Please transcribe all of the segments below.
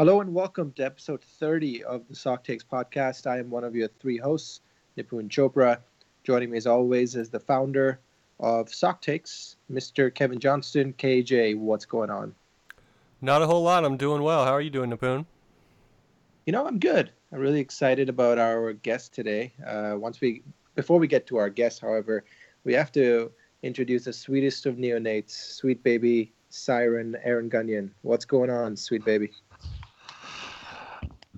Hello and welcome to episode 30 of the Sock Takes podcast. I am one of your three hosts, Nipun Chopra. Joining me as always is the founder of Sock Takes, Mr. Kevin Johnston. KJ, what's going on? Not a whole lot. I'm doing well. How are you doing, Nipun? You know, I'm good. I'm really excited about our guest today. Uh, once we, before we get to our guest, however, we have to introduce the sweetest of neonates, sweet baby siren Aaron Gunyon. What's going on, sweet baby?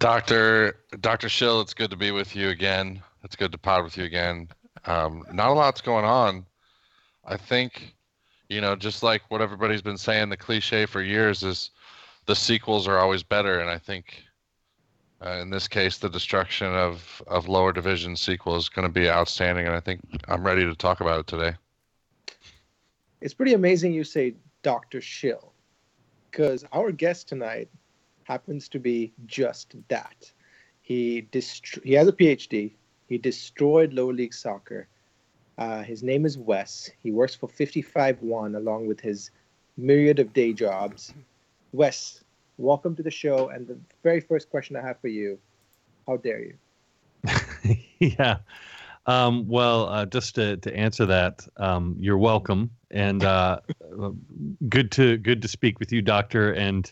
Doctor Doctor Schill, it's good to be with you again. It's good to pod with you again. Um, not a lot's going on. I think, you know, just like what everybody's been saying, the cliche for years is the sequels are always better, and I think uh, in this case, the destruction of of lower division sequel is going to be outstanding, and I think I'm ready to talk about it today. It's pretty amazing you say Doctor Schill, because our guest tonight happens to be just that. He he has a PhD. He destroyed lower league soccer. Uh, his name is Wes. He works for 55-1 along with his myriad of day jobs. Wes, welcome to the show. And the very first question I have for you: How dare you? yeah. Um, well, uh, just to, to answer that, um, you're welcome, and uh, good to good to speak with you, Doctor. And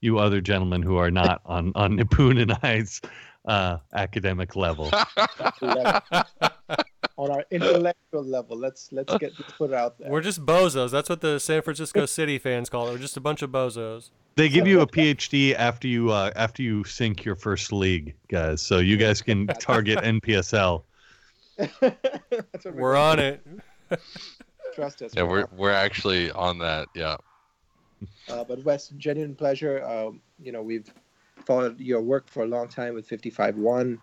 you other gentlemen who are not on on Nipun and I's uh, academic level. on our intellectual level, let's let's get let's put out there. We're just bozos. That's what the San Francisco City fans call it. We're just a bunch of bozos. They give you a PhD after you uh, after you sink your first league, guys. So you guys can target NPSL. we're, we're on it. Trust us. Yeah, we're we're actually on that. Yeah. Uh, but Wes, genuine pleasure. Um, you know, we've followed your work for a long time with 55-1.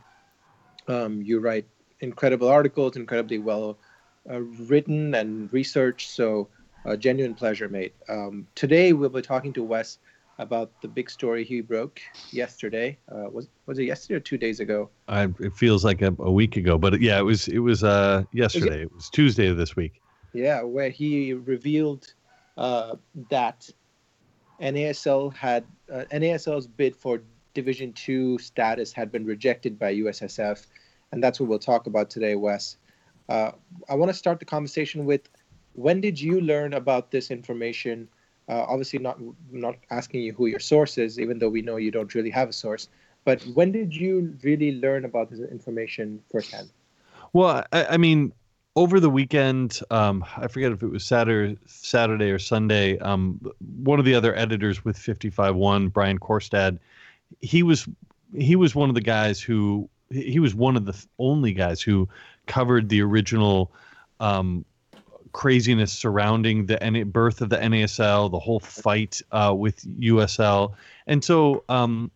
Um, you write incredible articles, incredibly well uh, written and researched. So, uh, genuine pleasure, mate. Um, today we'll be talking to Wes about the big story he broke yesterday. Uh, was was it yesterday or two days ago? I, it feels like a, a, week ago, but yeah, it was it was uh, yesterday. It was Tuesday of this week. Yeah, where he revealed uh, that NASL had uh, NASL's bid for Division Two status had been rejected by USSF, and that's what we'll talk about today, Wes. Uh, I want to start the conversation with when did you learn about this information? Uh, obviously, not not asking you who your source is, even though we know you don't really have a source. But when did you really learn about this information firsthand? Well, I, I mean, over the weekend, um, I forget if it was Saturday, Saturday or Sunday. Um, one of the other editors with 55-1, Brian Quarstad, he was he was one of the guys who he was one of the only guys who covered the original um, craziness surrounding the birth of the NASL, the whole fight uh, with USL, and so um,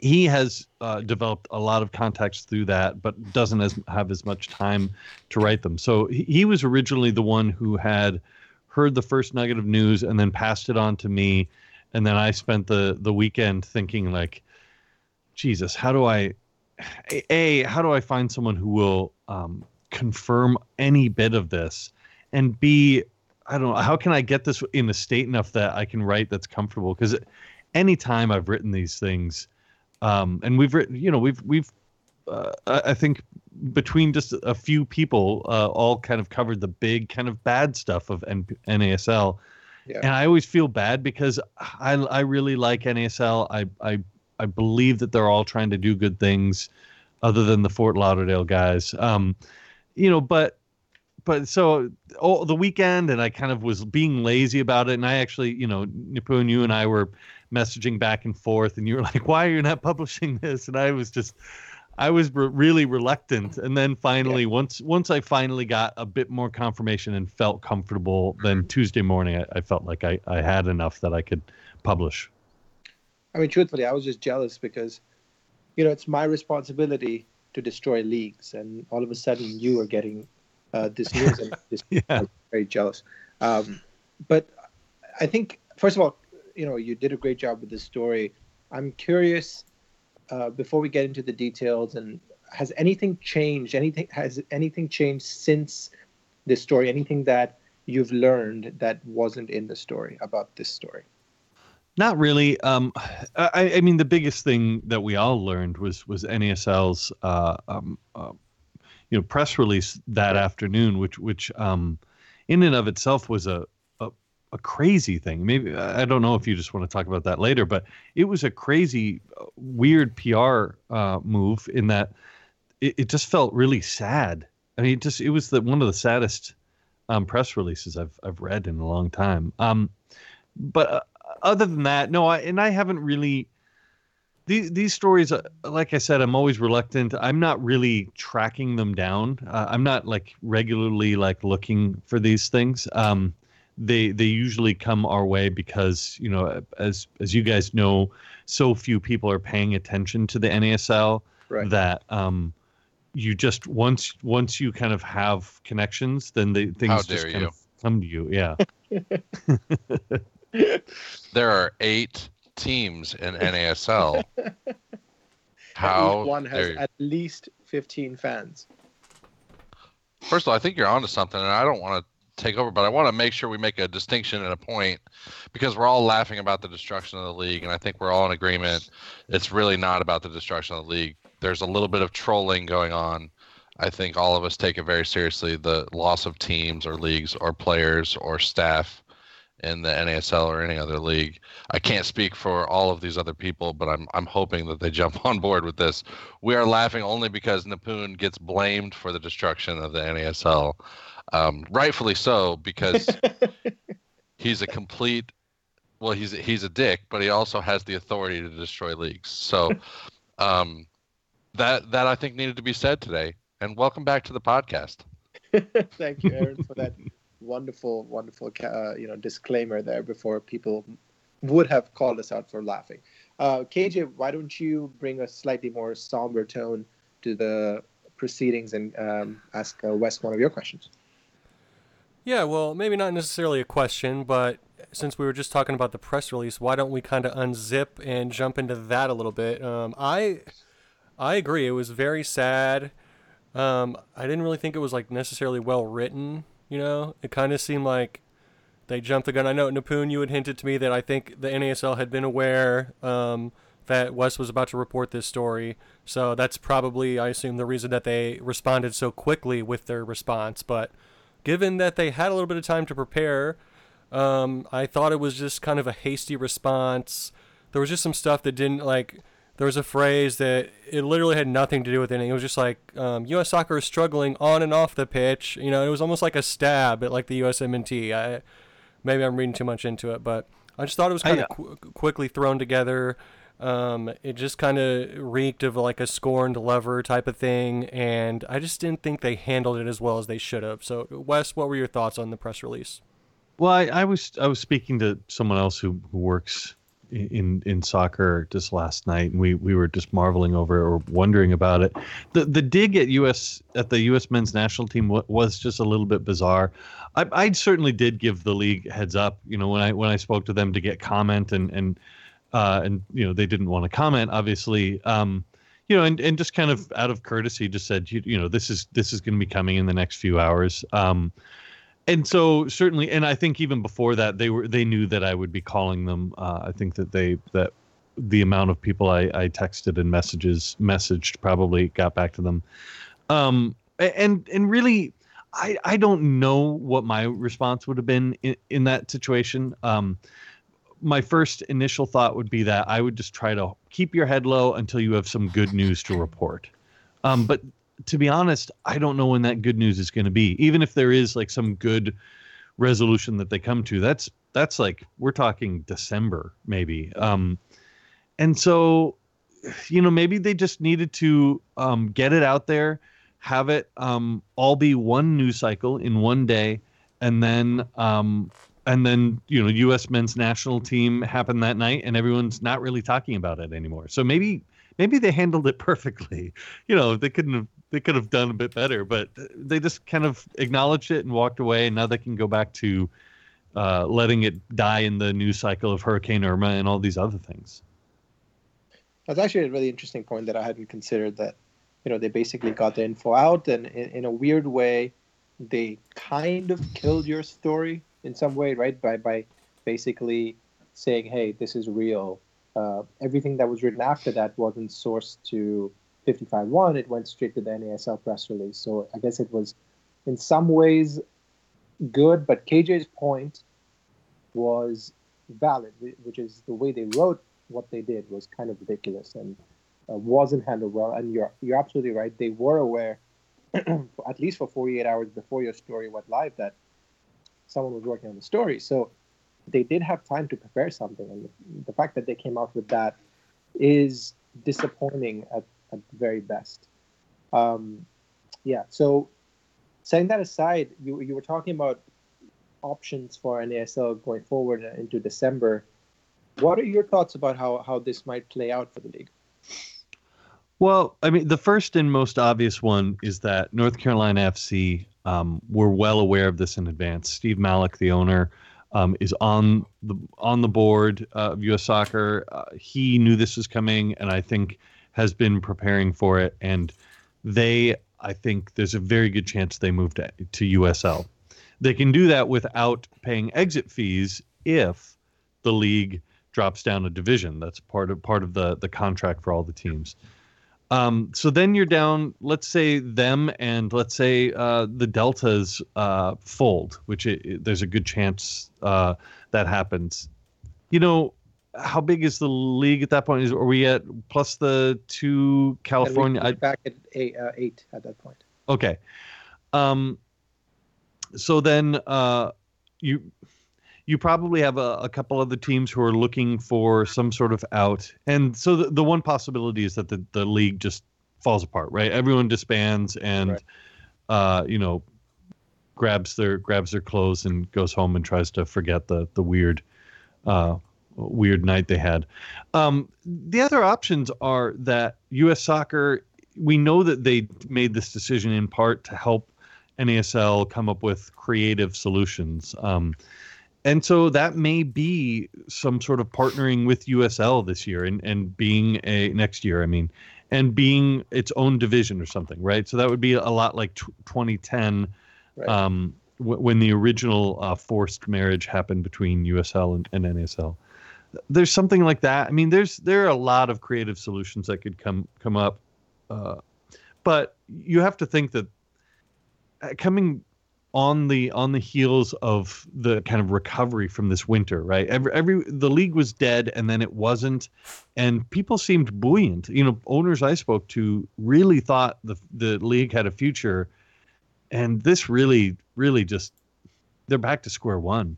he has uh, developed a lot of contacts through that, but doesn't as, have as much time to write them. So he, he, was originally the one who had heard the first nugget of news and then passed it on to me, and then I spent the the weekend thinking like, Jesus, how do I, a, how do I find someone who will um, confirm any bit of this, and b, I don't know, how can I get this in a state enough that I can write that's comfortable? Because anytime I've written these things um, and we've written, you know, we've we've uh, I think between just a few people, uh, all kind of covered the big kind of bad stuff of N- NASL. Yeah. And I always feel bad because I I really like NASL. I I I believe that they're all trying to do good things, other than the Fort Lauderdale guys. Um, you know, but but so oh, the weekend, and I kind of was being lazy about it, and I actually, you know, Nipun, you and I were messaging back and forth, and you were like, "Why are you not publishing this?" And I was just, I was re- really reluctant. And then finally, yeah. once once I finally got a bit more confirmation and felt comfortable, then Tuesday morning, I, I felt like I, I had enough that I could publish. I mean, truthfully, I was just jealous because, you know, it's my responsibility to destroy leagues, and all of a sudden, you are getting uh, this news, and just yeah. very jealous. Um, but I think, first of all, you know you did a great job with this story. I'm curious uh, before we get into the details and has anything changed? Anything has anything changed since this story? Anything that you've learned that wasn't in the story about this story? Not really. Um, I, I, mean, the biggest thing that we all learned was was NASL's uh, um, uh, you know press release that afternoon, which which um, in and of itself was a, a, crazy thing. Maybe I don't know if you just want to talk about that later, but it was a crazy, uh, weird PR uh, move in that it, it just felt really sad. I mean, it just it was the one of the saddest um, press releases I've I've read in a long time. Um, but uh, other than that, no, I, and I haven't really. These these stories, uh, like I said, I'm always reluctant. I'm not really tracking them down. Uh, I'm not like regularly like looking for these things. Um, they they usually come our way because you know, as as you guys know, so few people are paying attention to the NASL right. that um, you just once once you kind of have connections, then the things just kind you. of come to you. Yeah. there are eight teams in NASL. How one has at least 15 fans. First of all, I think you're onto something, and I don't want to take over, but I want to make sure we make a distinction and a point because we're all laughing about the destruction of the league, and I think we're all in agreement. It's really not about the destruction of the league. There's a little bit of trolling going on. I think all of us take it very seriously the loss of teams or leagues or players or staff in the NASL or any other league. I can't speak for all of these other people, but I'm I'm hoping that they jump on board with this. We are laughing only because Nipun gets blamed for the destruction of the NASL, um, rightfully so, because he's a complete. Well, he's he's a dick, but he also has the authority to destroy leagues. So, um, that that I think needed to be said today. And welcome back to the podcast. Thank you, Aaron, for that wonderful, wonderful, uh, you know, disclaimer there before people would have called us out for laughing. Uh, KJ, why don't you bring a slightly more somber tone to the proceedings and um, ask uh, Wes one of your questions? Yeah, well, maybe not necessarily a question, but since we were just talking about the press release, why don't we kind of unzip and jump into that a little bit? Um, I, I agree. It was very sad. Um, I didn't really think it was like necessarily well written. You know, it kind of seemed like they jumped the gun. I know Nipun, you had hinted to me that I think the NASL had been aware um, that Wes was about to report this story, so that's probably, I assume, the reason that they responded so quickly with their response. But given that they had a little bit of time to prepare, um, I thought it was just kind of a hasty response. There was just some stuff that didn't like there was a phrase that it literally had nothing to do with anything. It was just like um, U.S. soccer is struggling on and off the pitch. You know, it was almost like a stab at like the USMNT. I maybe I'm reading too much into it, but I just thought it was kind of qu- quickly thrown together. Um, it just kind of reeked of like a scorned lover type of thing, and I just didn't think they handled it as well as they should have. So, Wes, what were your thoughts on the press release? Well, I, I was I was speaking to someone else who, who works in in soccer just last night, and we we were just marveling over or wondering about it. The the dig at U.S. at the U.S. men's national team was just a little bit bizarre. I, I certainly did give the league heads up. You know, when I when I spoke to them to get comment and and uh, and you know they didn't want to comment, obviously. Um, you know, and, and just kind of out of courtesy, just said, you, you know, this is this is going to be coming in the next few hours. Um, and so certainly and i think even before that they were they knew that i would be calling them uh, i think that they that the amount of people I, I texted and messages messaged probably got back to them um and and really i i don't know what my response would have been in, in that situation um my first initial thought would be that i would just try to keep your head low until you have some good news to report um, but to be honest, I don't know when that good news is going to be. Even if there is like some good resolution that they come to, that's that's like we're talking December maybe. Um, and so, you know, maybe they just needed to um, get it out there, have it um, all be one news cycle in one day, and then um, and then you know, U.S. men's national team happened that night, and everyone's not really talking about it anymore. So maybe maybe they handled it perfectly. You know, they couldn't have they could have done a bit better, but they just kind of acknowledged it and walked away. And now they can go back to uh, letting it die in the news cycle of Hurricane Irma and all these other things. That's actually a really interesting point that I hadn't considered. That you know they basically got the info out, and in, in a weird way, they kind of killed your story in some way, right? By by basically saying, "Hey, this is real." Uh, everything that was written after that wasn't sourced to 55.1. It went straight to the NASL press release. So I guess it was, in some ways, good. But KJ's point was valid, which is the way they wrote what they did was kind of ridiculous and uh, wasn't handled well. And you're you're absolutely right. They were aware, at least for 48 hours before your story went live, that someone was working on the story. So they did have time to prepare something, and the fact that they came out with that is disappointing at, at the very best. Um, yeah. So setting that aside, you you were talking about options for NASL going forward into December. What are your thoughts about how, how this might play out for the league? Well, I mean, the first and most obvious one is that North Carolina FC um, were well aware of this in advance. Steve Malecek, the owner, um, is on the on the board of U.S. Soccer. Uh, he knew this was coming, and I think has been preparing for it. And they, I think, there's a very good chance they move to, to USL. They can do that without paying exit fees if the league drops down a division. That's part of part of the the contract for all the teams. Um, so then you're down. Let's say them and let's say uh, the Deltas uh, fold, which it, it, there's a good chance uh, that happens. You know, how big is the league at that point? Is are we at plus the two California? back at eight, uh, eight at that point. Okay. Um, so then uh, you you probably have a, a, couple of the teams who are looking for some sort of out, and so the, the one possibility is that the, the league just falls apart, right? Everyone disbands and right. uh, you know grabs their grabs their clothes and goes home and tries to forget the the weird uh, weird night they had. Um, the other options are that U.S. Soccer. We know that they made this decision in part to help NASL come up with creative solutions. Um, and so that may be some sort of partnering with USL this year and, and being a next year, I mean, and being its own division or something, right? So that would be a lot like t- 2010 right. um, w- when the original uh, forced marriage happened between USL and, and NASL. There's something like that. I mean, there's there are a lot of creative solutions that could come come up, uh, but you have to think that uh, coming on the on the heels of the kind of recovery from this winter, right? Every every the league was dead and then it wasn't, and people seemed buoyant. You know, owners I spoke to really thought the the league had a future, and this really really just they're back to square one.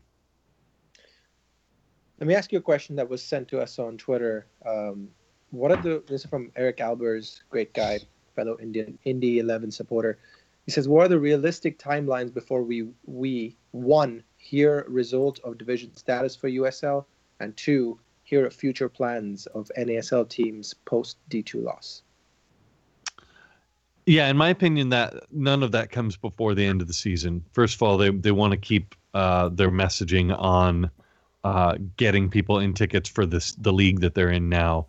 Let me ask you a question that was sent to us on Twitter. Um, what are the this is from Eric Albers, great guy, fellow Indian Indy Eleven supporter. He says, "What are the realistic timelines before we we one hear result of division status for USL, and two hear future plans of NASL teams post D2 loss?" Yeah, in my opinion, that none of that comes before the end of the season. First of all, they they want to keep uh, their messaging on uh, getting people in tickets for this the league that they're in now.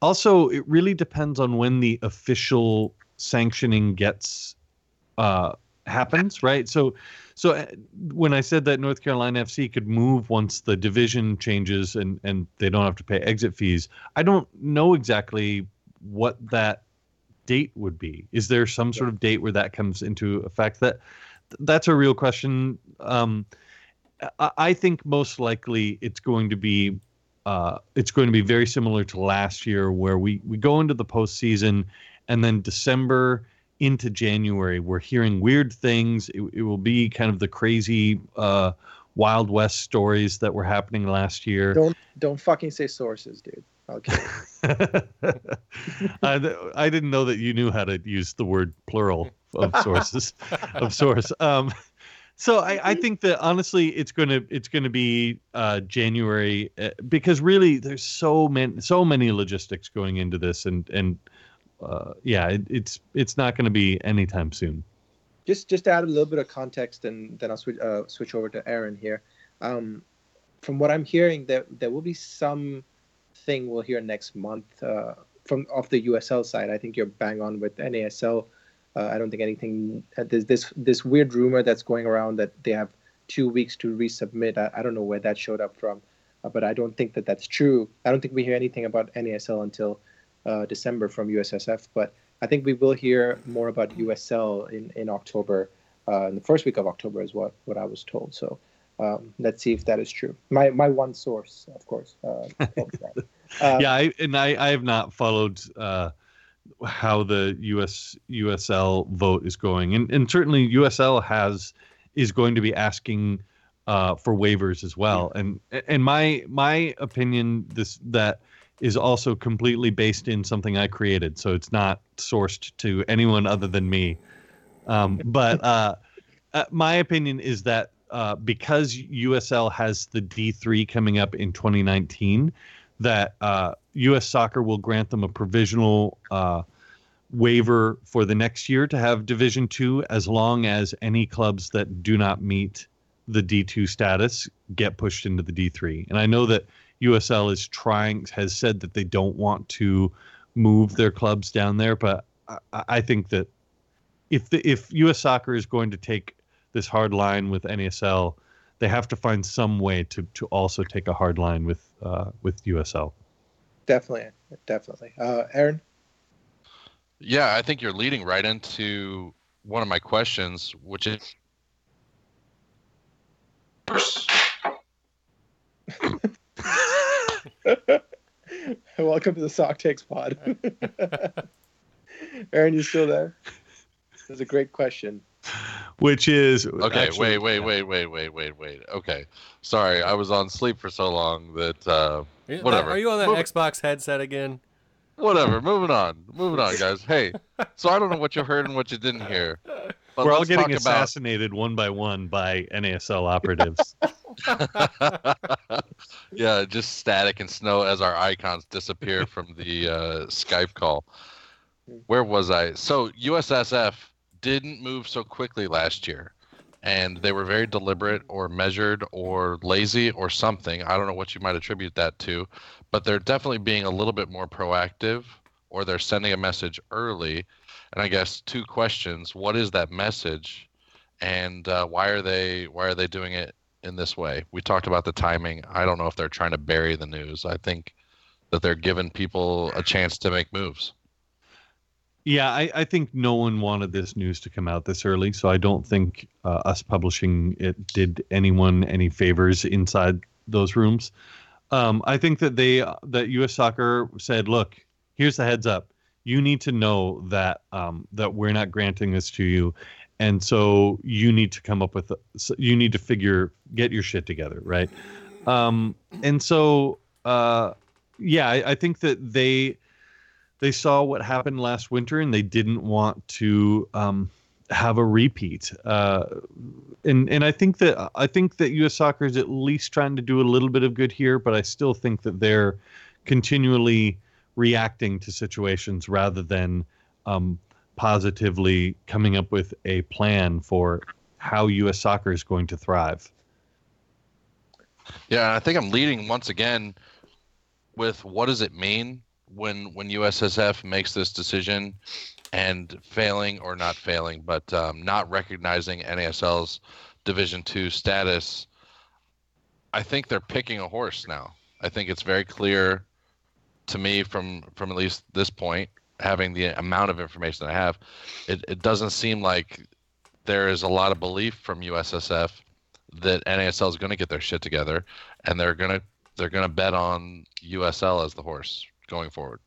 Also, it really depends on when the official sanctioning gets uh, happens, right? So, so uh, when I said that North Carolina FC could move once the division changes and and they don't have to pay exit fees, I don't know exactly what that date would be. Is there some sort of date where that comes into effect? That that's a real question. Um, I, I think most likely it's going to be uh, it's going to be very similar to last year, where we we go into the postseason and then December into January, we're hearing weird things. It, it will be kind of the crazy uh, Wild West stories that were happening last year. Don't don't fucking say sources, dude. Okay. I, I didn't know that you knew how to use the word plural of sources of source. Um, so I, I think that honestly, it's gonna it's gonna be uh, January uh, because really there's so many so many logistics going into this, and and uh, yeah, it, it's it's not going to be anytime soon. Just just add a little bit of context, and then I'll switch uh, switch over to Aaron here. Um, from what I'm hearing, there there will be some thing we'll hear next month uh, from off the USL side. I think you're bang on with NASL. Uh, I don't think anything. Uh, there's this this weird rumor that's going around that they have two weeks to resubmit. I, I don't know where that showed up from. uh, but I don't think that that's true. I don't think we hear anything about NASL until uh, December from USSF, but I think we will hear more about USL in in October, uh, in the first week of October, is what what I was told. So. Um, let's see if that is true. My my one source, of course. Uh, uh, yeah, I, and I, I have not followed uh, how the US USL vote is going, and and certainly USL has is going to be asking uh, for waivers as well. And and my my opinion this that is also completely based in something I created, so it's not sourced to anyone other than me. Um, but uh, uh, my opinion is that uh, because USL has the D3 coming up in 2019, that uh, U.S. Soccer will grant them a provisional uh, waiver for the next year to have Division Two, as long as any clubs that do not meet the D2 status get pushed into the D3. And I know that USL is trying, has said that they don't want to move their clubs down there, but I, I think that if the if U.S. Soccer is going to take this hard line with NASL, they have to find some way to to also take a hard line with uh, with USL. Definitely, definitely. Uh, Aaron. Yeah, I think you're leading right into one of my questions, which is. Welcome to the Sock Takes Pod. Aaron, you still there? That's a great question which is okay. Actually, wait, wait, wait, wait, wait, wait, wait. Okay, sorry, I was on sleep for so long that uh, whatever. Are you on that Move- Xbox headset again? Whatever. Moving on. Moving on, guys. Hey, so I don't know what you heard and what you didn't hear. But We're all getting assassinated about... one by one by NASL operatives. yeah, just static and snow as our icons disappear from the uh, Skype call. Where was I? So USSF didn't move so quickly last year and they were very deliberate or measured or lazy or something. I don't know what you might attribute that to, but they're definitely being a little bit more proactive or they're sending a message early. And I guess two questions: What is that message, and uh, why are they why are they doing it in this way? We talked about the timing. I don't know if they're trying to bury the news. I think that they're giving people a chance to make moves. Yeah, I, I, think no one wanted this news to come out this early, so I don't think uh, us publishing it did anyone any favors inside those rooms. Um, I think that they that U.S. Soccer said, "Look, here's the heads up. You need to know that um, that we're not granting this to you, and so you need to come up with you need to figure get your shit together, right?" Um, and so, uh, yeah, I, I think that they they saw what happened last winter and they didn't want to um, have a repeat. Uh, and and I think that I think that U.S. Soccer is at least trying to do a little bit of good here, but I still think that they're continually reacting to situations rather than um, positively coming up with a plan for how U.S. Soccer is going to thrive. Yeah, I think I'm leading once again with what does it mean when when USSF makes this decision and failing or not failing, but um, not recognizing NASL's Division Two status, I think they're picking a horse now. I think it's very clear to me from from at least this point, having the amount of information I have, it, it doesn't seem like there is a lot of belief from USSF that NASL is going to get their shit together, and they're gonna they're gonna bet on USL as the horse going forward.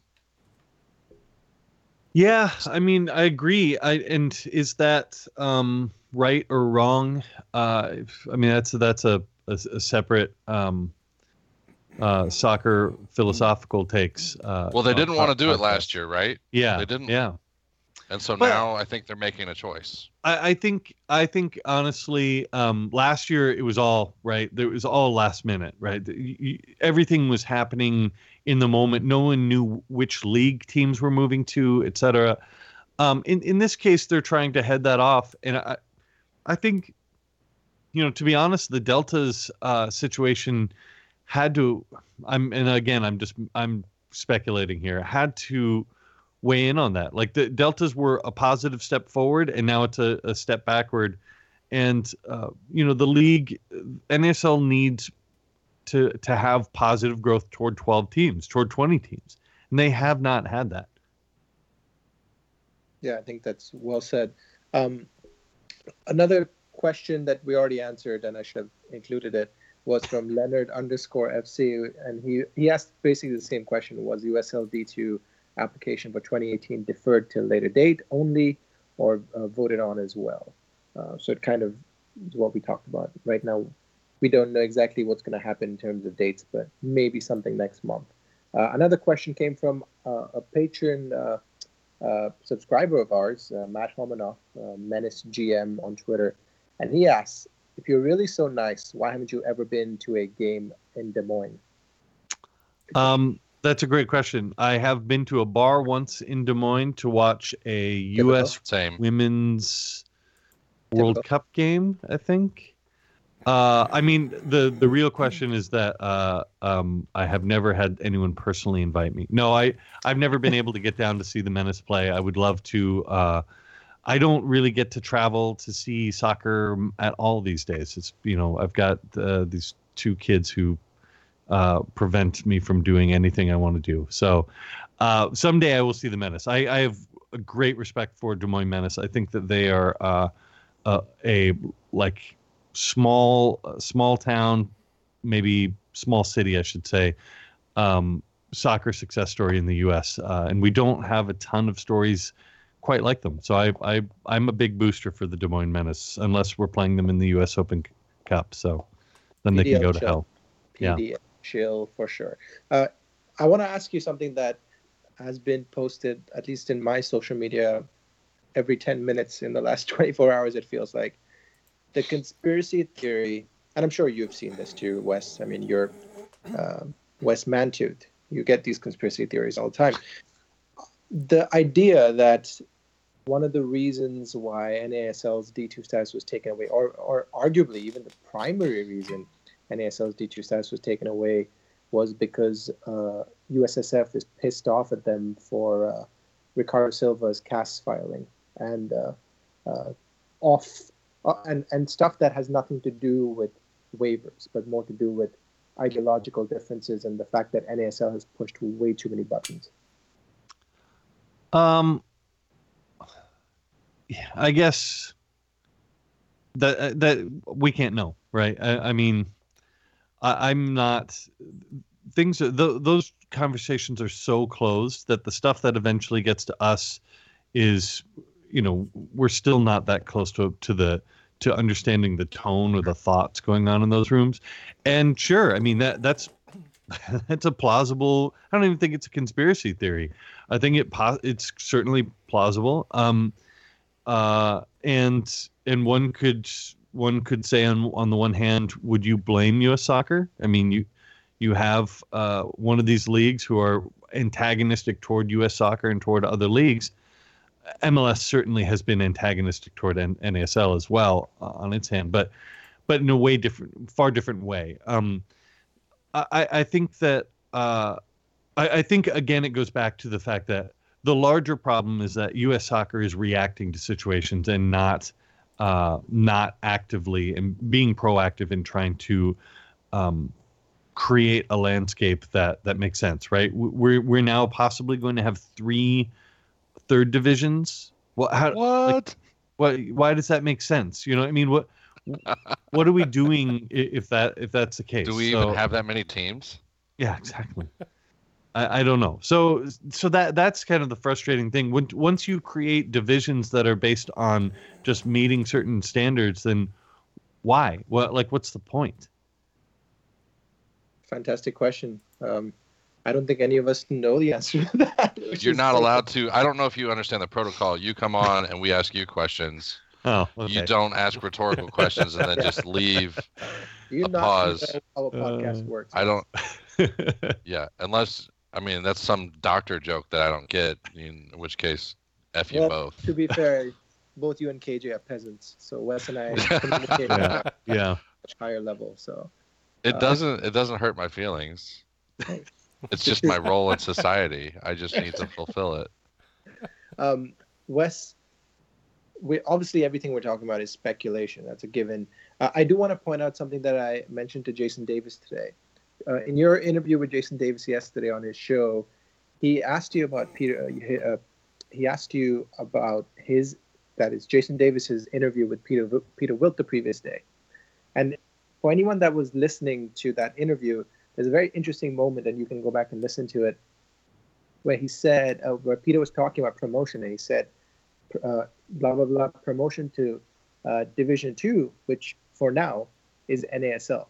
Yeah, I mean, I agree. I and is that um, right or wrong? Uh, I mean, that's that's a a, a separate um, uh, soccer philosophical takes. Uh, well, they didn't want to do it last year, right? Yeah, they didn't. Yeah, and so but now I think they're making a choice. I, I think I think honestly, um, last year it was all right. It was all last minute, right? Everything was happening in the moment. No one knew which league teams were moving to, et cetera. Um, in in this case, they're trying to head that off, and I, I think, you know, to be honest, the Deltas uh, situation had to. I'm and again, I'm just I'm speculating here. Had to weigh in on that. Like the Deltas were a positive step forward, and now it's a, a step backward. And uh, you know, the league, nsl needs to to have positive growth toward 12 teams, toward 20 teams, and they have not had that. Yeah, I think that's well said. Um, another question that we already answered, and I should have included it, was from Leonard underscore FC, and he he asked basically the same question: Was USL D2 application for 2018 deferred till later date only, or uh, voted on as well? Uh, so it kind of is what we talked about. Right now, we don't know exactly what's going to happen in terms of dates, but maybe something next month. Uh, another question came from uh, a patron uh, uh, subscriber of ours, Matt Homanoff, Menace GM on Twitter, and he asks, if you're really so nice, why haven't you ever been to a game in Des Moines? Um, that's a great question. I have been to a bar once in Des Moines to watch a U.S. Same. Women's World Cup game. I think. Uh, I mean, the the real question is that uh, um, I have never had anyone personally invite me. No, I I've never been able to get down to see the Menace play. I would love to. Uh, I don't really get to travel to see soccer at all these days. It's you know I've got uh, these two kids who uh, prevent me from doing anything I want to do. So uh, someday I will see the Menace. I, I, have a great respect for Des Moines Menace. I think that they are uh, uh, a like small small town, maybe small city, I should say. Um, soccer success story in the U.S. Uh, and we don't have a ton of stories quite like them. So I, I I'm a big booster for the Des Moines Menace, unless we're playing them in the U.S. Open Cup. So then they can go to hell. PDL Yeah. chill for sure. Uh, I want to ask you something that has been posted, at least in my social media, every 10 minutes in the last 24 hours, it feels like. The conspiracy theory, and I'm sure you've seen this too, Wes. I mean, you're uh, Wes Mantooth. You get these conspiracy theories all the time. The idea that one of the reasons why NASL's D2 status was taken away, or, or arguably even the primary reason NASL's D2 status was taken away, was because uh, USSF is pissed off at them for uh, Riccardo Silva's CAS filing and uh, uh, off uh, and and stuff that has nothing to do with waivers, but more to do with ideological differences and the fact that NASL has pushed way too many buttons. Um, yeah, I guess that uh, that we can't know, right? I, I mean, I, I'm not. Things th- those conversations are so closed that the stuff that eventually gets to us is, you know, we're still not that close to to the to understanding the tone or the thoughts going on in those rooms. And sure, I mean that that's that's a plausible. I don't even think it's a conspiracy theory. I think it it's certainly plausible. Um, uh, and and one could one could say on on the one hand, would you blame U.S. Soccer? I mean, you you have uh, one of these leagues who are antagonistic toward U.S. Soccer and toward other leagues. MLS certainly has been antagonistic toward N- NASL as well uh, on its hand, but but in a way different, far different way. Um, I, I think that uh, I, I think again it goes back to the fact that the larger problem is that U.S. soccer is reacting to situations and not uh, not actively and being proactive in trying to um, create a landscape that that makes sense. Right? We're we're now possibly going to have three third divisions. Well, how, What? like, what? Why does that make sense? You know, I mean, what what are we doing if that if that's the case? Do we So- even have that many teams? yeah, exactly. I, I don't know. So so that that's kind of the frustrating thing. When, once you create divisions that are based on just meeting certain standards, then why? What like what's the point? Fantastic question. Um, I don't think any of us know the answer to that. You're not so- allowed to. I don't know if you understand the protocol. You come on and we ask you questions. Oh, okay. You don't ask rhetorical questions and then just leave. You a not pause. how a podcast Uh, works? I don't. Yeah, unless I mean that's some doctor joke that I don't get. In which case, f you Well, both. To be fair, both you and KJ are peasants, so Wes and I communicate at yeah, a yeah. much higher level. So It uh, doesn't. It doesn't hurt my feelings. It's just my role in society. I just need to fulfill it. um, Wes, we obviously everything we're talking about is speculation. That's a given. Uh, I do want to point out something that I mentioned to Jason Davis today. uh, in your interview with Jason Davis yesterday on his show, he asked you about Peter. Uh, uh he asked you about his that is Jason Davis's interview with Peter Peter Wilt the previous day, and for anyone that was listening to that interview, there's a very interesting moment, and you can go back and listen to it, where he said, uh, where Peter was talking about promotion, and he said, uh, blah blah blah, promotion to uh, Division Two, which for now is NASL,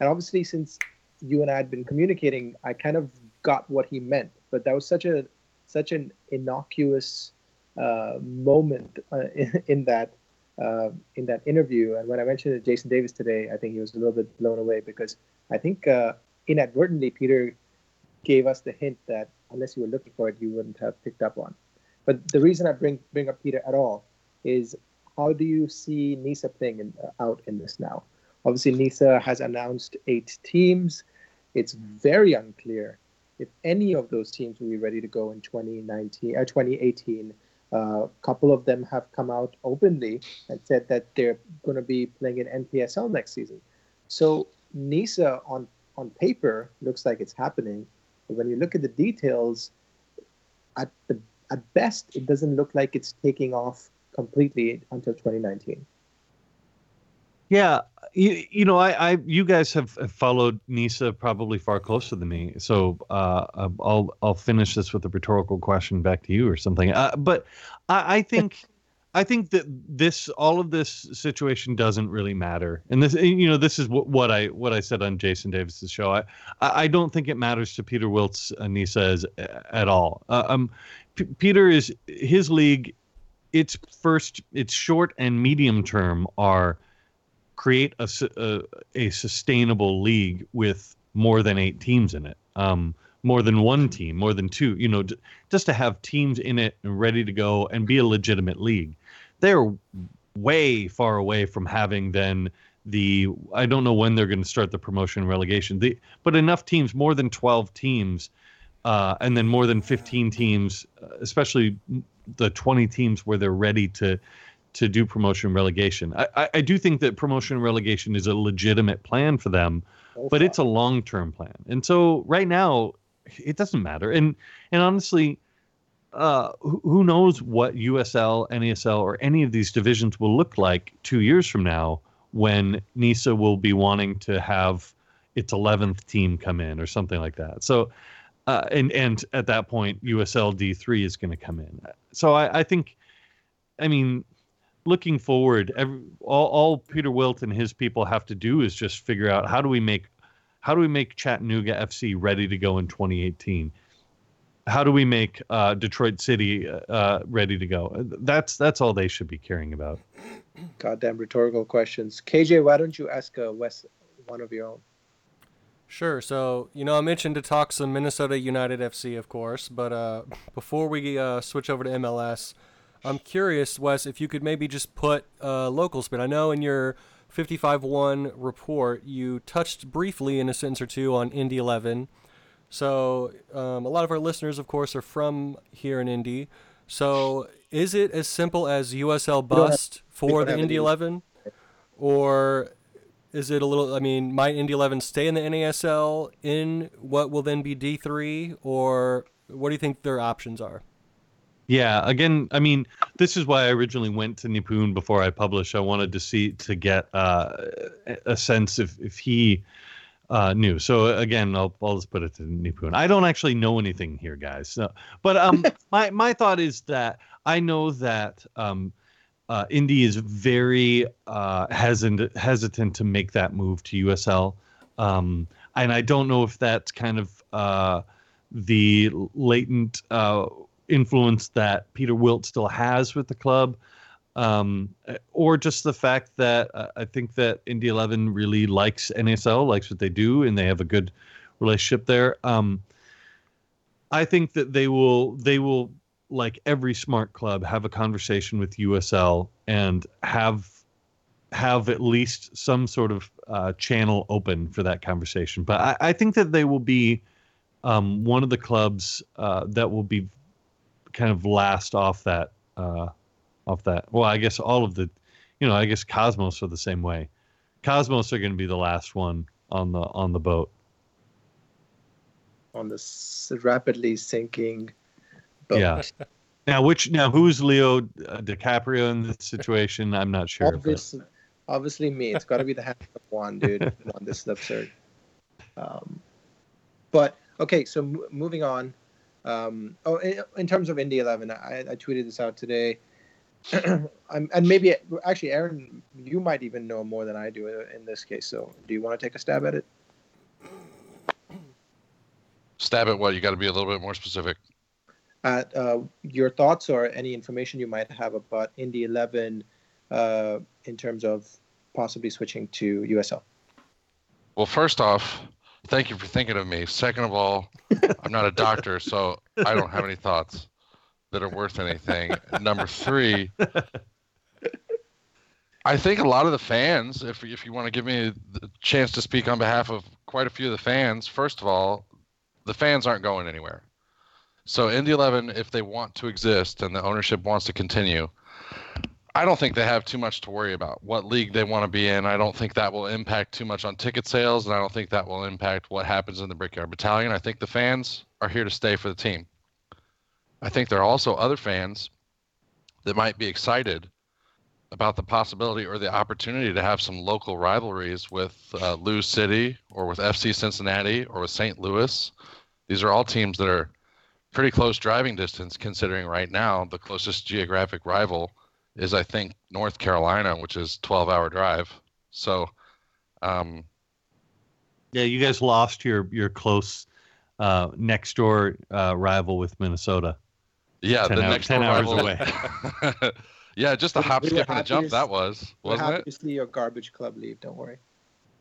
and obviously since you and I had been communicating, I kind of got what he meant, but that was such a such an innocuous uh, moment uh, in, in, that uh, in that interview. And when I mentioned it Jason Davis today, I think he was a little bit blown away because I think uh, inadvertently Peter gave us the hint that unless you were looking for it, you wouldn't have picked up on. But the reason I bring bring up Peter at all is how do you see NISA playing in, uh, out in this now? Obviously, NISA has announced eight teams. It's very unclear if any of those teams will be ready to go in 2019 uh, 2018. A uh, couple of them have come out openly and said that they're going to be playing in NPSL next season. So NISA on on paper looks like it's happening, but when you look at the details, at the at best, it doesn't look like it's taking off completely until 2019. Yeah, you, you know, I, I, you guys have followed Nisa probably far closer than me, so uh, um, I'll, I'll finish this with a rhetorical question back to you or something. Uh, but I, I think, I think that this, all of this situation doesn't really matter, and this, you know, this is what, what I, what I said on Jason Davis's show. I, I don't think it matters to Peter Wilt's uh, Nisa as, at all. Uh, um, P- Peter is his league. Its first, its short and medium term are create a, a, a sustainable league with more than eight teams in it. Um, more than one team, more than two, you know, just to have teams in it and ready to go and be a legitimate league. They're way far away from having then the I don't know when they're going to start the promotion relegation. The, but enough teams, more than 12 teams, uh, and then more than 15 teams, uh, especially the 20 teams where they're ready to to do promotion and relegation. I, I, I do think that promotion and relegation is a legitimate plan for them, oh, but it's a long term plan. And so right now, it doesn't matter. And and honestly, uh, who, who knows what USL, NASL, or any of these divisions will look like two years from now when NISA will be wanting to have its 11th team come in or something like that. So, uh, and and at that point, USL D3 is going to come in. So I, I think, I mean, looking forward, every, all, all Peter Wilt and his people have to do is just figure out how do we make how do we make Chattanooga FC ready to go in 2018? How do we make uh, Detroit City uh, ready to go? That's that's all they should be caring about. Goddamn rhetorical questions. KJ, why don't you ask uh, Wes one of your own? Sure. So, you know, I mentioned to talk some Minnesota United FC, of course, but uh, before we uh, switch over to MLS, I'm curious, Wes, if you could maybe just put a local spin. I know in your 55-1 report you touched briefly in a sentence or two on Indy 11. So um, a lot of our listeners, of course, are from here in Indy. So is it as simple as USL bust for the Indy 11, or is it a little? I mean, might Indy 11 stay in the NASL in what will then be D3, or what do you think their options are? Yeah, again, I mean, this is why I originally went to Nipun before I published. I wanted to see to get uh, a sense if if he uh, knew. So again, I'll I'll just put it to Nipun. I don't actually know anything here, guys. So, but um, my my thought is that I know that um, uh, Indy is very uh, hesitant hesitant to make that move to USL, um, and I don't know if that's kind of uh, the latent uh, influence that Peter Wilt still has with the club, um, or just the fact that uh, I think that Indy 11 really likes NSL, likes what they do, and they have a good relationship there. Um, I think that they will they will like every smart club have a conversation with USL and have have at least some sort of uh, channel open for that conversation. But I, I think that they will be um, one of the clubs uh, that will be kind of last off that uh, off that. Well, I guess all of the, you know, I guess Cosmos are the same way. Cosmos are going to be the last one on the on the boat. on this rapidly sinking boat. Yeah. Now, which now who's Leo uh, DiCaprio in this situation? I'm not sure. but- Obviously, obviously me. It's got to be the handsome one, dude. Come on, this is absurd. Um, but okay, so m- moving on. Um, oh, in, in terms of Indy 11, I, I tweeted this out today. I'm, and maybe actually, Aaron, you might even know more than I do in this case. So, do you want to take a stab at it? Stab at what? You got to be a little bit more specific. At uh, your thoughts or any information you might have about Indy 11 uh, in terms of possibly switching to USL. Well, first off, thank you for thinking of me. Second of all, I'm not a doctor, so I don't have any thoughts that are worth anything. Number three, I think a lot of the fans, if if you want to give me the chance to speak on behalf of quite a few of the fans, first of all, the fans aren't going anywhere. So Indy 11, if they want to exist and the ownership wants to continue, I don't think they have too much to worry about. What league they want to be in, I don't think that will impact too much on ticket sales, and I don't think that will impact what happens in the Brickyard Battalion. I think the fans are here to stay for the team. I think there are also other fans that might be excited about the possibility or the opportunity to have some local rivalries with uh, Lou City or with FC Cincinnati or with St. Louis. These are all teams that are pretty close driving distance, considering right now the closest geographic rival is I think North Carolina, which is 12 hour drive. So, um, Yeah, you guys lost your your close uh, next door uh, rival with Minnesota. yeah, 10 the hour- next 10 door hours rival- away. yeah, just a hop, skip, and a jump that was, wasn't it? to see your garbage club leave. Don't worry.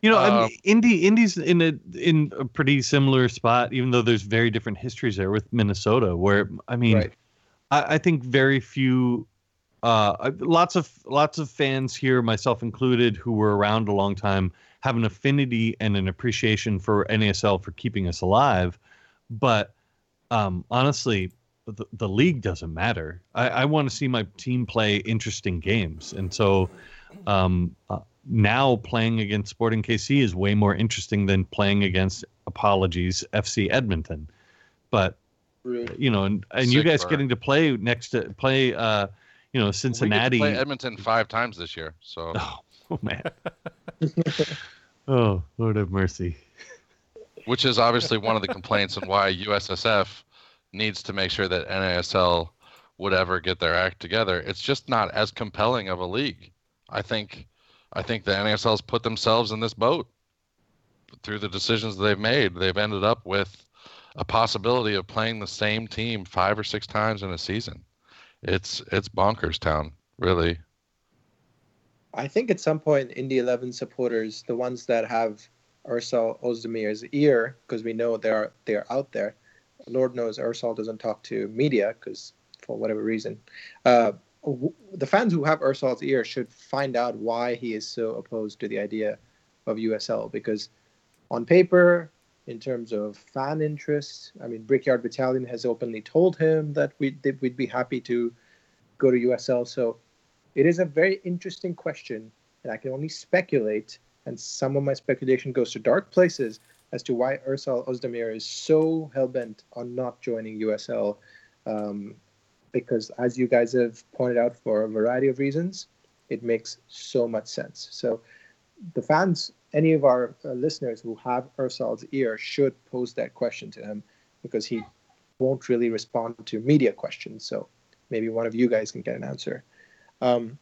You know, I Uh, mean, Indy Indy's in a in a pretty similar spot, even though there's very different histories there with Minnesota. Where I mean, right. I, I think very few, uh, lots of lots of fans here, myself included, who were around a long time, have an affinity and an appreciation for NASL for keeping us alive. But um, honestly, the, the league doesn't matter. I, I want to see my team play interesting games, and so um, uh, now playing against Sporting KC is way more interesting than playing against Apologies FC Edmonton. But Rude. you know, and, and you guys burn. getting to play next to play, uh, you know, We get to Cincinnati. play Edmonton five times this year, so oh man. oh Lord have mercy. which is obviously one of the complaints and why USSF needs to make sure that NASL would ever get their act together. It's just not as compelling of a league. I think I think the NASL's put themselves in this boat through the decisions they've made. They've ended up with a possibility of playing the same team five or six times in a season. It's it's bonkers town, really. I think at some point, Indy 11 supporters, the ones that have Ersal Ozdemir's ear, because we know they're they're out there. Lord knows Ersal doesn't talk to media because for whatever reason. Uh, the fans who have Ersal's ear should find out why he is so opposed to the idea of USL. Because on paper, in terms of fan interest, I mean, Brickyard Battalion has openly told him that we that we'd be happy to go to USL. So it is a very interesting question, and I can only speculate. And some of my speculation goes to dark places as to why Ersal Ozdemir is so hell bent on not joining USL. Um, because, as you guys have pointed out, for a variety of reasons, it makes so much sense. So, the fans, any of our uh, listeners who have Ersal's ear, should pose that question to him because he won't really respond to media questions. So, maybe one of you guys can get an answer. Um,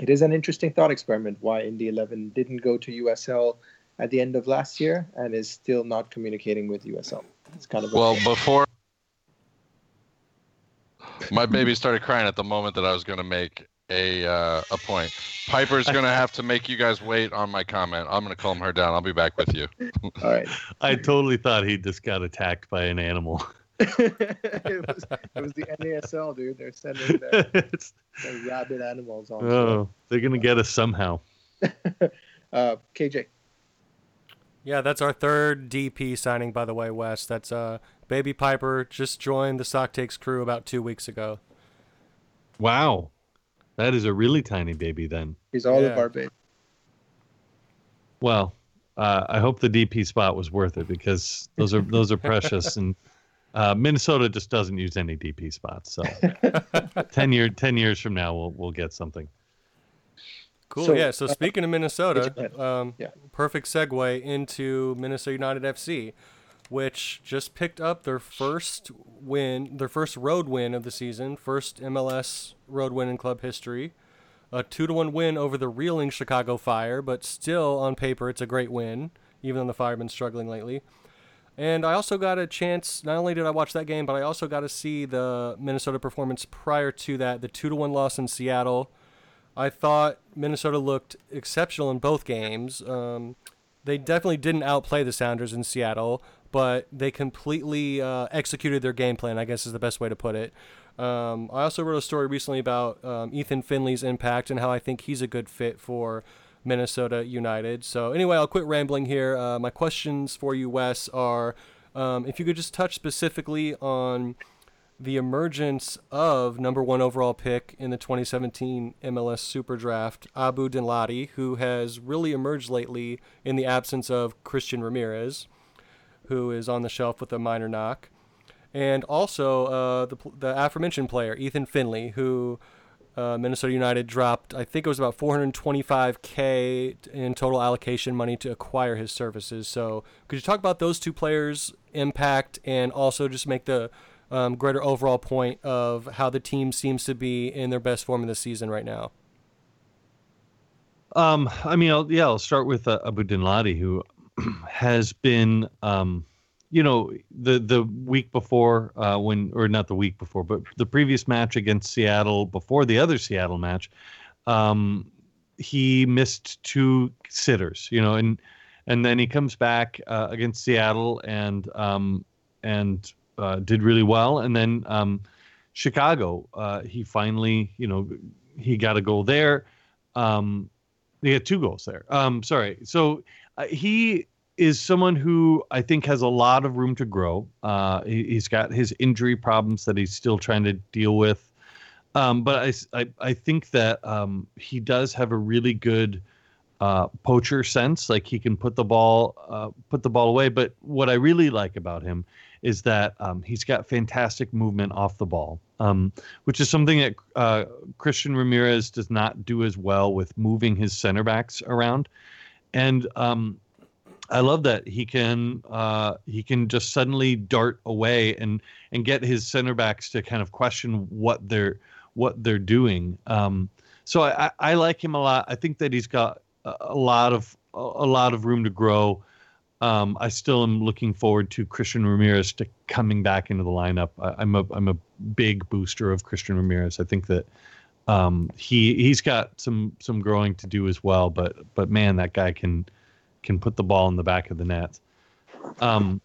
it is an interesting thought experiment why Indy 11 didn't go to USL at the end of last year and is still not communicating with USL. It's kind of Well, before my baby started crying at the moment that I was going to make a uh, a point. Piper's going to have to make you guys wait on my comment. I'm going to calm her down. I'll be back with you. all right. I totally thought he just got attacked by an animal. it, was, it was the NASL, dude. They're sending their, It's- their rabid animals on. oh, they're gonna get us somehow. Uh, KJ, Yeah, that's our third DP signing, by the way, Wes. That's uh, Baby Piper just joined the Sock Takes crew about two weeks ago. Wow, that is a really tiny baby then. he's all Yeah. of our baby. Well, uh, I hope the DP spot was worth it because those are those are precious and uh, Minnesota just doesn't use any DP spots. So ten year ten years from now we'll we'll get something. Cool. So, yeah. So uh, speaking of Minnesota, um, yeah. perfect segue into Minnesota United FC, which just picked up their first win, their first road win of the season, first MLS road win in club history a two to one win over the reeling Chicago Fire, but still on paper it's a great win, even though the Fire have been struggling lately. And I also got a chance. Not only did I watch that game, but I also got to see the Minnesota performance prior to that, the two to one loss in Seattle. I thought Minnesota looked exceptional in both games. Um, they definitely didn't outplay the Sounders in Seattle, but they completely uh, executed their game plan. I guess is the best way to put it. Um, I also wrote a story recently about um, Ethan Finlay's impact and how I think he's a good fit for Minnesota United. So, anyway, I'll quit rambling here. Uh, my questions for you, Wes, are um, if you could just touch specifically on the emergence of number one overall pick in the 2017 MLS Super Draft, Abu Danladi, who has really emerged lately in the absence of Christian Ramirez, who is on the shelf with a minor knock and also uh, the the aforementioned player Ethan Finlay, who uh, Minnesota United dropped. I think it was about 425k in total allocation money to acquire his services. So, could you talk about those two players' impact, and also just make the um, greater overall point of how the team seems to be in their best form of the season right now? Um, I mean, I'll, yeah, I'll start with uh, Abu Danladi, who has been um, you know the the week before uh, when or not the week before but the previous match against Seattle before the other Seattle match um, he missed two sitters you know and and then he comes back uh, against Seattle and um, and uh, did really well. And then um, Chicago uh, he finally you know he got a goal there. Um, he had two goals there. Um, sorry. So uh, he is someone who I think has a lot of room to grow. Uh, he, has got his injury problems that he's still trying to deal with. Um, but I, I, I, think that um, he does have a really good uh, poacher sense. Like he can put the ball uh, put the ball away. But what I really like about him is that um, he's got fantastic movement off the ball, um, which is something that uh, Christian Ramirez does not do as well with moving his center backs around. And um, I love that he can uh, he can just suddenly dart away and and get his center backs to kind of question what they're what they're doing. Um, so I, I like him a lot. I think that he's got a lot of a lot of room to grow. Um, I still am looking forward to Christian Ramirez to coming back into the lineup. I, am a I'm a big booster of Christian Ramirez. I think that um, he he's got some some growing to do as well. But but man, that guy can can put the ball in the back of the net. Um,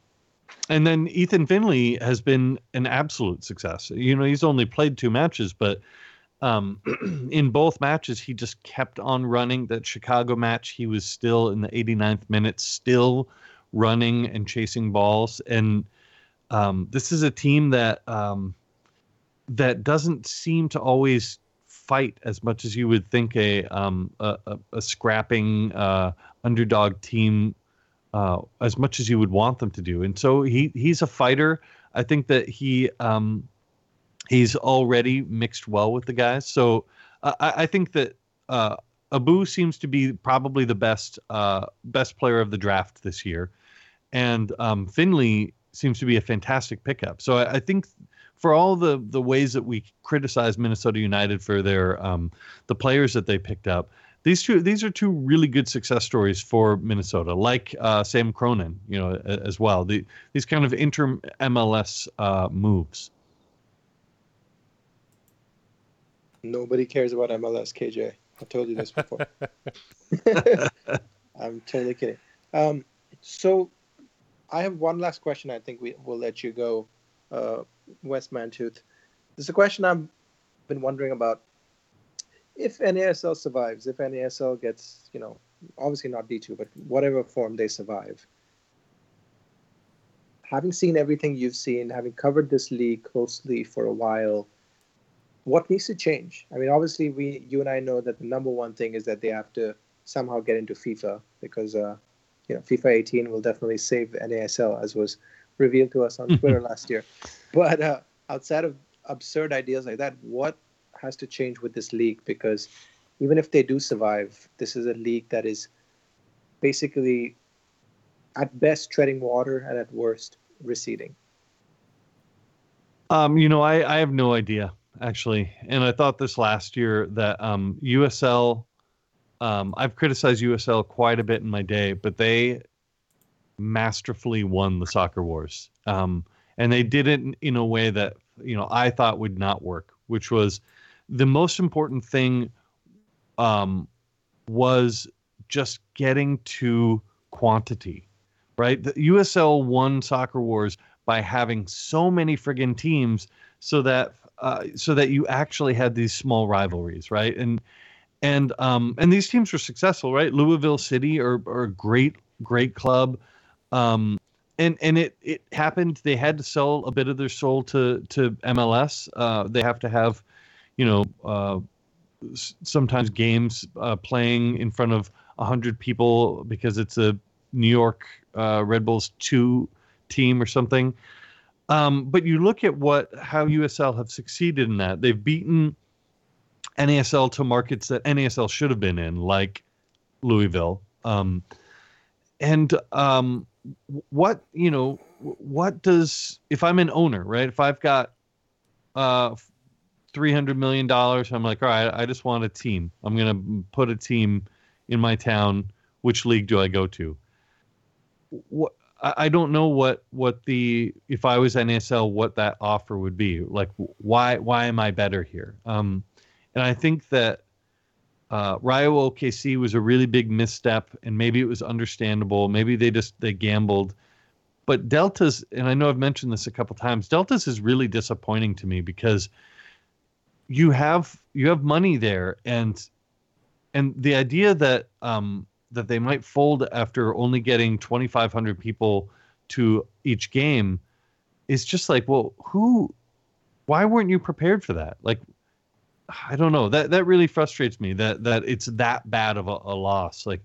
and then Ethan Finlay has been an absolute success. You know, he's only played two matches, but um, in both matches, he just kept on running. That Chicago match, he was still in the 89th minute, still running and chasing balls. And um, this is a team that um, that doesn't seem to always fight as much as you would think a um, a, a, a, scrapping uh, underdog team uh, as much as you would want them to do. And so he he's a fighter. I think that he um, he's already mixed well with the guys. So uh, I, I, think that uh, Abu seems to be probably the best uh, best player of the draft this year, and um, Finlay seems to be a fantastic pickup. So I, I think for all the the ways that we criticize Minnesota United for their um, the players that they picked up, these two these are two really good success stories for Minnesota, like uh, Sam Cronin, you know, as well. The, these kind of inter MLS uh, moves. Nobody cares about MLS, KJ. I told you this before. I'm totally kidding. Um, so, I have one last question. I think we will let you go, uh, Wes Mantooth. This is a question I've been wondering about if NASL survives, if NASL gets, you know, obviously not D2, but whatever form they survive, having seen everything you've seen, having covered this league closely for a while, what needs to change? I mean, obviously, we, you and I know that the number one thing is that they have to somehow get into FIFA because uh, you know, FIFA 18 will definitely save NASL, as was revealed to us on Twitter last year. But uh, outside of absurd ideas like that, what has to change with this league? Because even if they do survive, this is a league that is basically, at best, treading water and at worst, receding. Um, you know, I, I have no idea actually, and I thought this last year that um, USL. Um, I've criticized USL quite a bit in my day, but they masterfully won the soccer wars, um, and they did it in, a way that you know I thought would not work, which was the most important thing um, was just getting to quantity, right? The USL won soccer wars by having so many friggin' teams so that uh, so that you actually had these small rivalries, right? And and um, and these teams were successful, right? Louisville City are, are a great great club, um, and and it it happened. They had to sell a bit of their soul to to MLS. Uh, they have to have, you know, uh, sometimes games uh, playing in front of hundred people because it's a New York uh, Red Bulls two team or something. Um, but you look at what how USL have succeeded in that. They've beaten NASL to markets that NASL should have been in, like Louisville. Um, and um, what you know, what does if I'm an owner, right? If I've got uh, three hundred million dollars, I'm like, all right, I just want a team. I'm gonna put a team in my town. Which league do I go to? What I, don't know what what the if I was NASL what that offer would be. Like why why am I better here? Um, and I think that uh, OKC was a really big misstep, and maybe it was understandable. Maybe they just they gambled. But Deltas, and I know I've mentioned this a couple times, Deltas is really disappointing to me because you have you have money there, and and the idea that um, that they might fold after only getting 2,500 people to each game is just like, well, who, why weren't you prepared for that? Like, I don't know. That that really frustrates me. That that it's that bad of a, a loss. Like,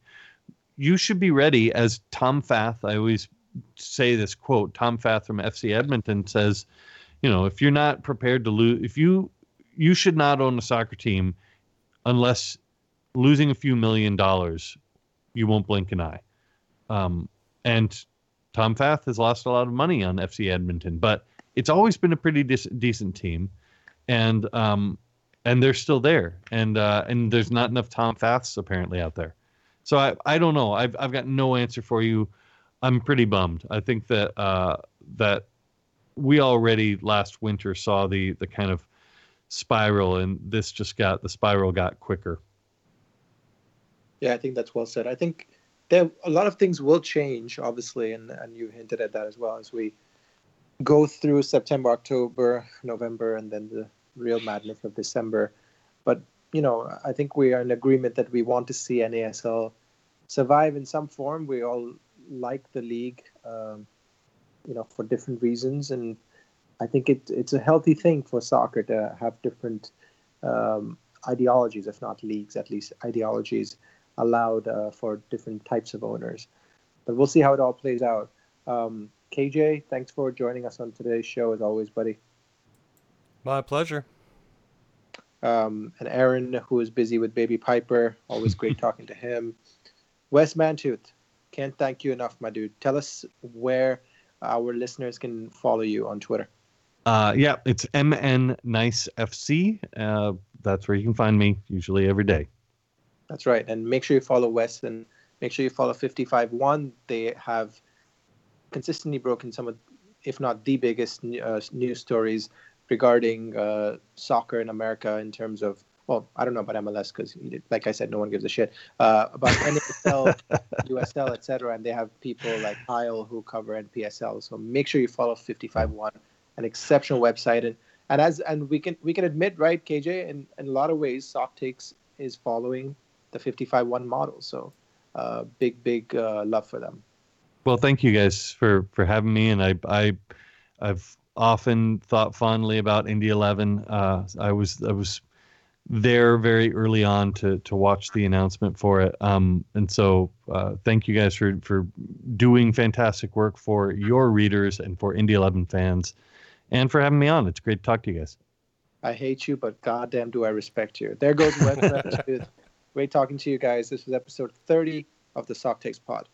you should be ready. As Tom Fath, I always say this quote. Tom Fath from FC Edmonton says, you know, if you're not prepared to lose, if you you should not own a soccer team unless losing a few million dollars you won't blink an eye. Um, and Tom Fath has lost a lot of money on FC Edmonton, but it's always been a pretty decent team, and um, and they're still there, and uh, and there's not enough Tom Faths apparently out there. So I I don't know. I've I've got no answer for you. I'm pretty bummed. I think that uh, that we already last winter saw the the kind of spiral, and this just got the spiral got quicker. Yeah, I think that's well said. I think there a lot of things will change, obviously, and and you hinted at that as well as we go through September, October, November, and then the real madness of December. But you know, I think we are in agreement that we want to see NASL survive in some form. We all like the league, um, you know, for different reasons, and I think it, it's a healthy thing for soccer to have different um, ideologies, if not leagues, at least ideologies allowed uh, for different types of owners. But we'll see how it all plays out. Um, KJ, thanks for joining us on today's show, as always, buddy. My pleasure. Um, and Aaron, who is busy with Baby Piper, always great talking to him. Wes Mantooth, can't thank you enough, my dude. Tell us where our listeners can follow you on Twitter. Uh, yeah, it's MN Nice FC. Uh, that's where you can find me usually every day. That's right. And make sure you follow Wes and make sure you follow 55-1. They have consistently broken some of, if not the biggest uh, news stories regarding uh, soccer in America in terms of, well, I don't know about MLS because, like I said, no one gives a shit uh, about NASL, USL, etc. And they have people like Kyle who cover NPSL. So make sure you follow 55-1, an exceptional website. And and as and we can we can admit, right, KJ, in, in a lot of ways, Sock Takes is following the 55-1 model. So uh, big, big uh, love for them. Well, thank you guys for, for having me. And I, I, I've often thought fondly about Indy 11. Uh, I was, I was there very early on to to watch the announcement for it. Um, and so uh, thank you guys for for doing fantastic work for your readers and for Indy 11 fans, and for having me on. It's great to talk to you guys. I hate you, but goddamn, do I respect you. There goes Wes Great talking to you guys. This was episode 30 of the Sock Takes Pod.